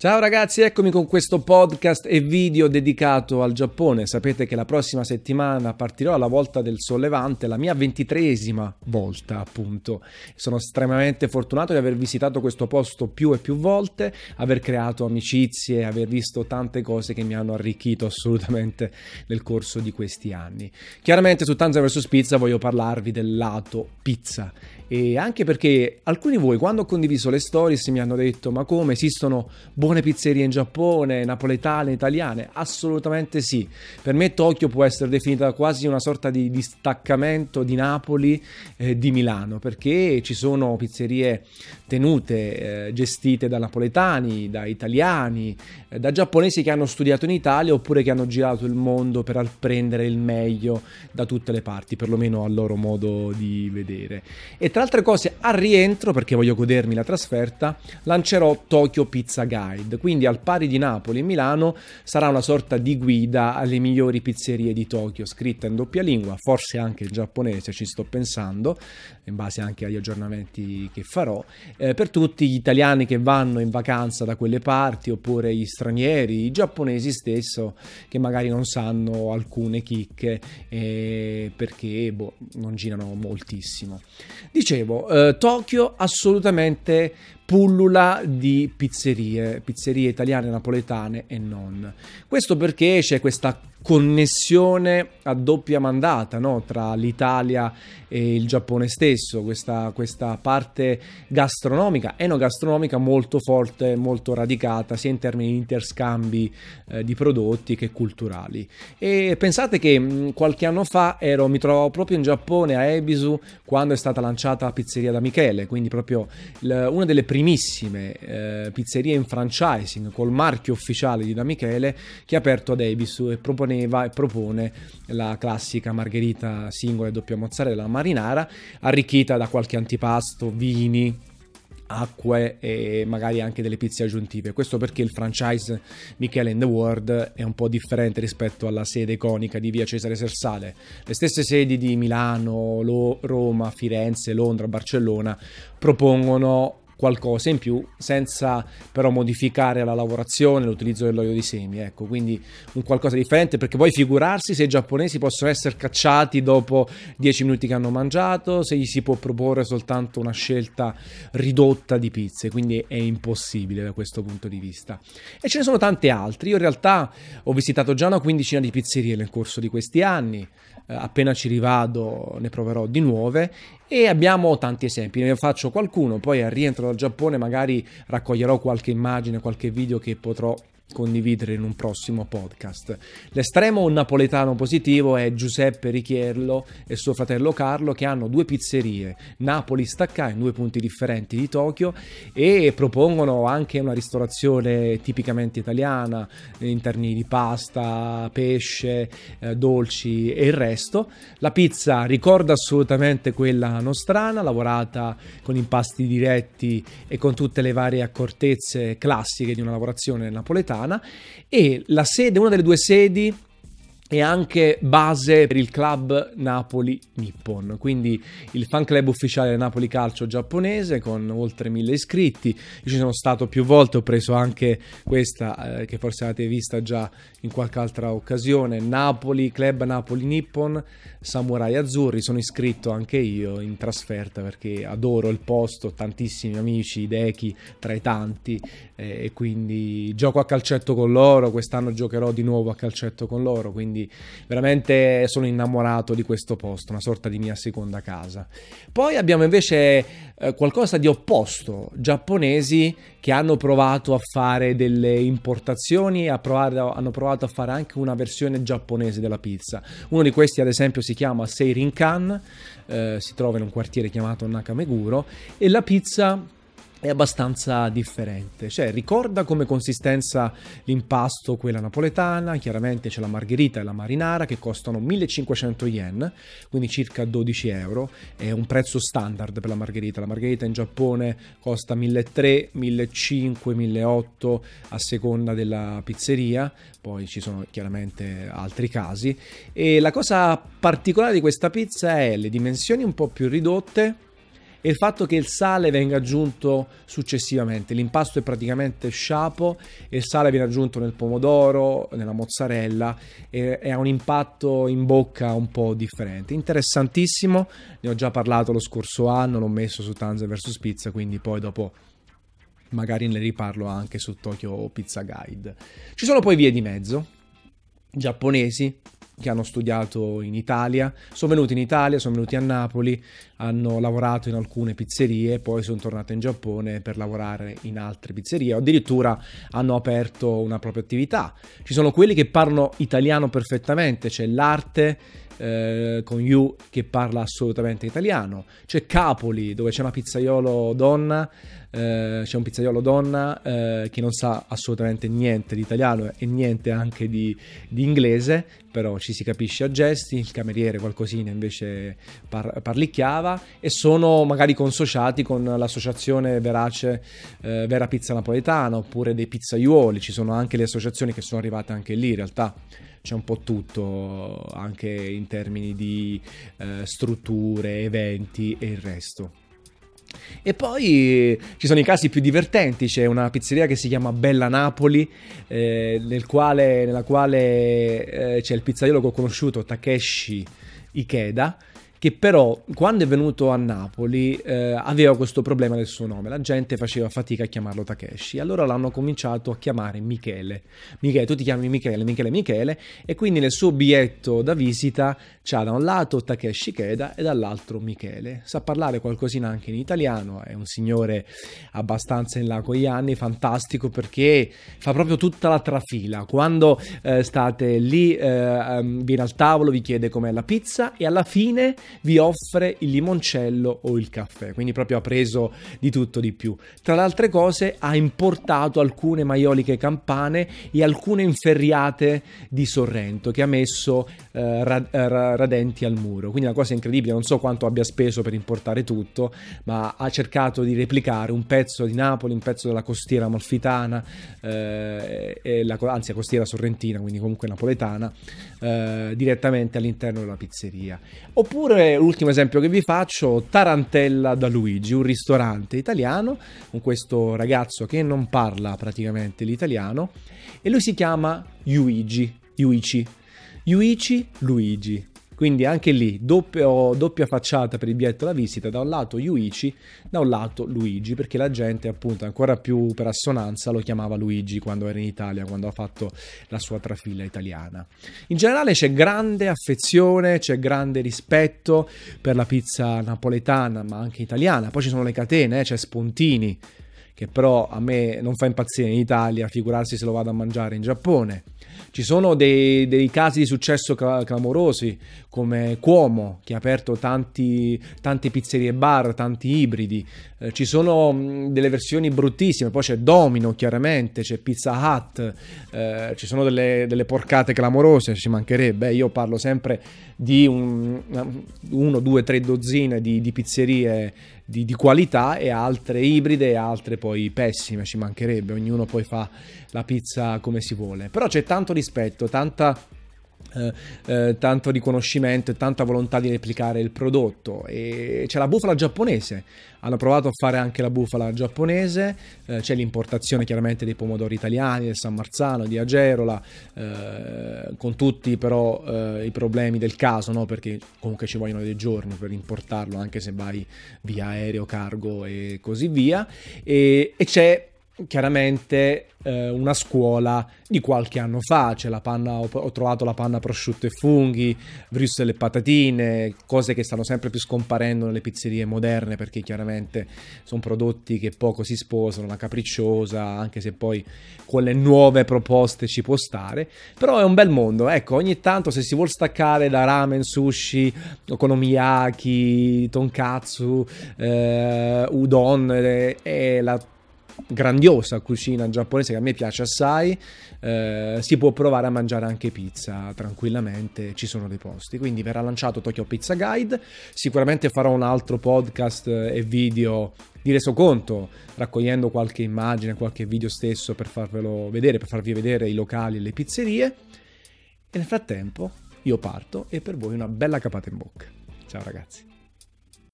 Ciao ragazzi, eccomi con questo podcast e video dedicato al Giappone. Sapete che la prossima settimana partirò alla volta del sollevante, la mia ventitreesima volta appunto. Sono estremamente fortunato di aver visitato questo posto più e più volte, aver creato amicizie, aver visto tante cose che mi hanno arricchito assolutamente nel corso di questi anni. Chiaramente su Tanza vs Pizza voglio parlarvi del lato pizza e anche perché alcuni di voi quando ho condiviso le stories mi hanno detto ma come esistono buone pizzerie in Giappone, napoletane, italiane? Assolutamente sì. Per me Tokyo può essere definita quasi una sorta di distaccamento di Napoli, eh, di Milano, perché ci sono pizzerie tenute, eh, gestite da napoletani, da italiani, eh, da giapponesi che hanno studiato in Italia oppure che hanno girato il mondo per apprendere il meglio da tutte le parti, perlomeno al loro modo di vedere. E tra altre cose, al rientro, perché voglio godermi la trasferta, lancerò Tokyo Pizza Guide. Quindi, al pari di Napoli e Milano, sarà una sorta di guida alle migliori pizzerie di Tokyo, scritta in doppia lingua, forse anche in giapponese, ci sto pensando, in base anche agli aggiornamenti che farò, eh, per tutti gli italiani che vanno in vacanza da quelle parti, oppure gli stranieri, i giapponesi stesso, che magari non sanno alcune chicche eh, perché boh, non girano moltissimo. Dicevo, eh, Tokyo assolutamente pullula di pizzerie, pizzerie italiane, napoletane e non. Questo perché c'è questa connessione a doppia mandata no? tra l'Italia e il Giappone stesso, questa, questa parte gastronomica, enogastronomica molto forte, molto radicata sia in termini di interscambi eh, di prodotti che culturali. E pensate che mh, qualche anno fa ero, mi trovavo proprio in Giappone a Ebisu quando è stata lanciata la pizzeria da Michele, quindi proprio l- una delle primissime eh, pizzerie in franchising col marchio ufficiale di Da Michele che ha aperto ad Ebisu e proponeva e propone la classica margherita singola e doppia mozzarella marinara arricchita da qualche antipasto, vini, acque e magari anche delle pizze aggiuntive. Questo perché il franchise Michele in the World è un po' differente rispetto alla sede iconica di via Cesare Sersale. Le stesse sedi di Milano, Roma, Firenze, Londra, Barcellona propongono qualcosa in più senza però modificare la lavorazione, l'utilizzo dell'olio di semi, ecco, quindi un qualcosa di differente perché poi figurarsi se i giapponesi possono essere cacciati dopo 10 minuti che hanno mangiato, se gli si può proporre soltanto una scelta ridotta di pizze, quindi è impossibile da questo punto di vista. E ce ne sono tante altre, io in realtà ho visitato già una quindicina di pizzerie nel corso di questi anni, eh, appena ci rivado ne proverò di nuove e abbiamo tanti esempi, ne faccio qualcuno, poi al rientro dal Giappone magari raccoglierò qualche immagine, qualche video che potrò condividere in un prossimo podcast. L'estremo napoletano positivo è Giuseppe Richierlo e suo fratello Carlo che hanno due pizzerie, Napoli Stacca in due punti differenti di Tokyo e propongono anche una ristorazione tipicamente italiana in termini di pasta, pesce, eh, dolci e il resto. La pizza ricorda assolutamente quella nostrana, lavorata con impasti diretti e con tutte le varie accortezze classiche di una lavorazione napoletana italiana e la sede, una delle due sedi e anche base per il club Napoli Nippon, quindi il fan club ufficiale Napoli Calcio giapponese con oltre mille iscritti. Io ci sono stato più volte, ho preso anche questa eh, che forse avete vista già in qualche altra occasione, Napoli, club Napoli Nippon, Samurai Azzurri, sono iscritto anche io in trasferta perché adoro il posto, tantissimi amici, Dechi tra i tanti eh, e quindi gioco a calcetto con loro, quest'anno giocherò di nuovo a calcetto con loro, quindi quindi veramente sono innamorato di questo posto, una sorta di mia seconda casa. Poi abbiamo invece eh, qualcosa di opposto, giapponesi che hanno provato a fare delle importazioni e hanno provato a fare anche una versione giapponese della pizza. Uno di questi ad esempio si chiama Seirinkan, eh, si trova in un quartiere chiamato Nakameguro e la pizza è abbastanza differente, cioè ricorda come consistenza l'impasto quella napoletana, chiaramente c'è la margherita e la marinara che costano 1500 yen, quindi circa 12 euro, è un prezzo standard per la margherita, la margherita in Giappone costa 1300, 1500, 1800 a seconda della pizzeria, poi ci sono chiaramente altri casi. E la cosa particolare di questa pizza è le dimensioni un po' più ridotte, e il fatto che il sale venga aggiunto successivamente. L'impasto è praticamente sciapo e il sale viene aggiunto nel pomodoro, nella mozzarella e, e ha un impatto in bocca un po' differente. Interessantissimo, ne ho già parlato lo scorso anno, l'ho messo su Tanza vs Pizza, quindi poi dopo magari ne riparlo anche su Tokyo Pizza Guide. Ci sono poi vie di mezzo giapponesi che hanno studiato in Italia, sono venuti in Italia, sono venuti a Napoli, hanno lavorato in alcune pizzerie, poi sono tornati in Giappone per lavorare in altre pizzerie, addirittura hanno aperto una propria attività. Ci sono quelli che parlano italiano perfettamente, c'è l'arte eh, con Yu che parla assolutamente italiano, c'è Capoli dove c'è una pizzaiolo donna, eh, c'è un pizzaiolo donna eh, che non sa assolutamente niente di italiano e niente anche di, di, inglese, però ci si capisce a gesti, il cameriere qualcosina invece par- parlicchiava e sono magari consociati con l'associazione Verace eh, Vera Pizza Napoletana oppure dei pizzaiuoli, ci sono anche le associazioni che sono arrivate anche lì in realtà c'è un po' tutto anche in termini di eh, strutture, eventi e il resto. E poi ci sono i casi più divertenti, c'è una pizzeria che si chiama Bella Napoli, eh, nel quale, nella quale eh, c'è il pizzaiolo che ho conosciuto, Takeshi Ikeda, che però quando è venuto a Napoli eh, aveva questo problema del suo nome, la gente faceva fatica a chiamarlo Takeshi, allora l'hanno cominciato a chiamare Michele. Michele, tu ti chiami Michele, Michele, Michele, e quindi nel suo biglietto da visita c'ha da un lato Takeshi Keda e dall'altro Michele. Sa parlare qualcosina anche in italiano, è un signore abbastanza in là con gli anni, fantastico perché fa proprio tutta la trafila. Quando eh, state lì, eh, ehm, viene al tavolo, vi chiede com'è la pizza e alla fine vi offre il limoncello o il caffè, quindi proprio ha preso di tutto di più. Tra le altre cose ha importato alcune maioliche campane e alcune inferriate di Sorrento che ha messo eh, ra- ra- radenti al muro, quindi una cosa incredibile, non so quanto abbia speso per importare tutto, ma ha cercato di replicare un pezzo di Napoli, un pezzo della costiera malfitana, eh, la, anzi la costiera sorrentina, quindi comunque napoletana, eh, direttamente all'interno della pizzeria. Oppure l'ultimo esempio che vi faccio, Tarantella da Luigi, un ristorante italiano con questo ragazzo che non parla praticamente l'italiano e lui si chiama Yuigi, Yuichi, Yuichi Luigi. Quindi anche lì doppio, doppia facciata per il biglietto da visita, da un lato Yuichi, da un lato Luigi, perché la gente appunto ancora più per assonanza lo chiamava Luigi quando era in Italia, quando ha fatto la sua trafila italiana. In generale c'è grande affezione, c'è grande rispetto per la pizza napoletana, ma anche italiana. Poi ci sono le catene, eh, c'è Spontini, che però a me non fa impazzire in Italia, figurarsi se lo vado a mangiare in Giappone. Ci sono dei, dei casi di successo clamorosi come Cuomo che ha aperto tanti, tante pizzerie bar, tanti ibridi. Eh, ci sono delle versioni bruttissime, poi c'è Domino chiaramente, c'è Pizza Hut, eh, ci sono delle, delle, porcate clamorose, ci mancherebbe. Io parlo sempre di un, uno, due, tre dozzine di, di pizzerie di, di, qualità e altre ibride e altre poi pessime, ci mancherebbe, ognuno poi fa la pizza come si vuole. Però c'è tanto rispetto, tanta eh, eh, tanto riconoscimento e tanta volontà di replicare il prodotto. E c'è la bufala giapponese. Hanno provato a fare anche la bufala giapponese. Eh, c'è l'importazione chiaramente dei pomodori italiani del San Marzano di Agerola eh, con tutti però i problemi del caso no? perché comunque ci vogliono dei giorni per importarlo anche se vai via aereo cargo e così via. E, e c'è chiaramente eh, una scuola di qualche anno fa, c'è la panna, ho, ho, trovato la panna prosciutto e funghi, Brüssel e patatine, cose che stanno sempre più scomparendo nelle pizzerie moderne perché chiaramente sono prodotti che poco si sposano, la capricciosa, anche se poi con le nuove proposte ci può stare, però è un bel mondo, ecco, ogni tanto se si vuole staccare da ramen, sushi, okonomiyaki, tonkatsu, eh, udon, eh, è la grandiosa cucina giapponese che a me piace assai, eh, si può provare a mangiare anche pizza tranquillamente, ci sono dei posti. Quindi verrà lanciato Tokyo Pizza Guide, sicuramente farò un altro podcast e video di resoconto, raccogliendo qualche immagine, qualche video stesso per farvelo vedere, per farvi vedere i locali e le pizzerie. E nel frattempo io parto e per voi una bella capata in bocca. Ciao ragazzi.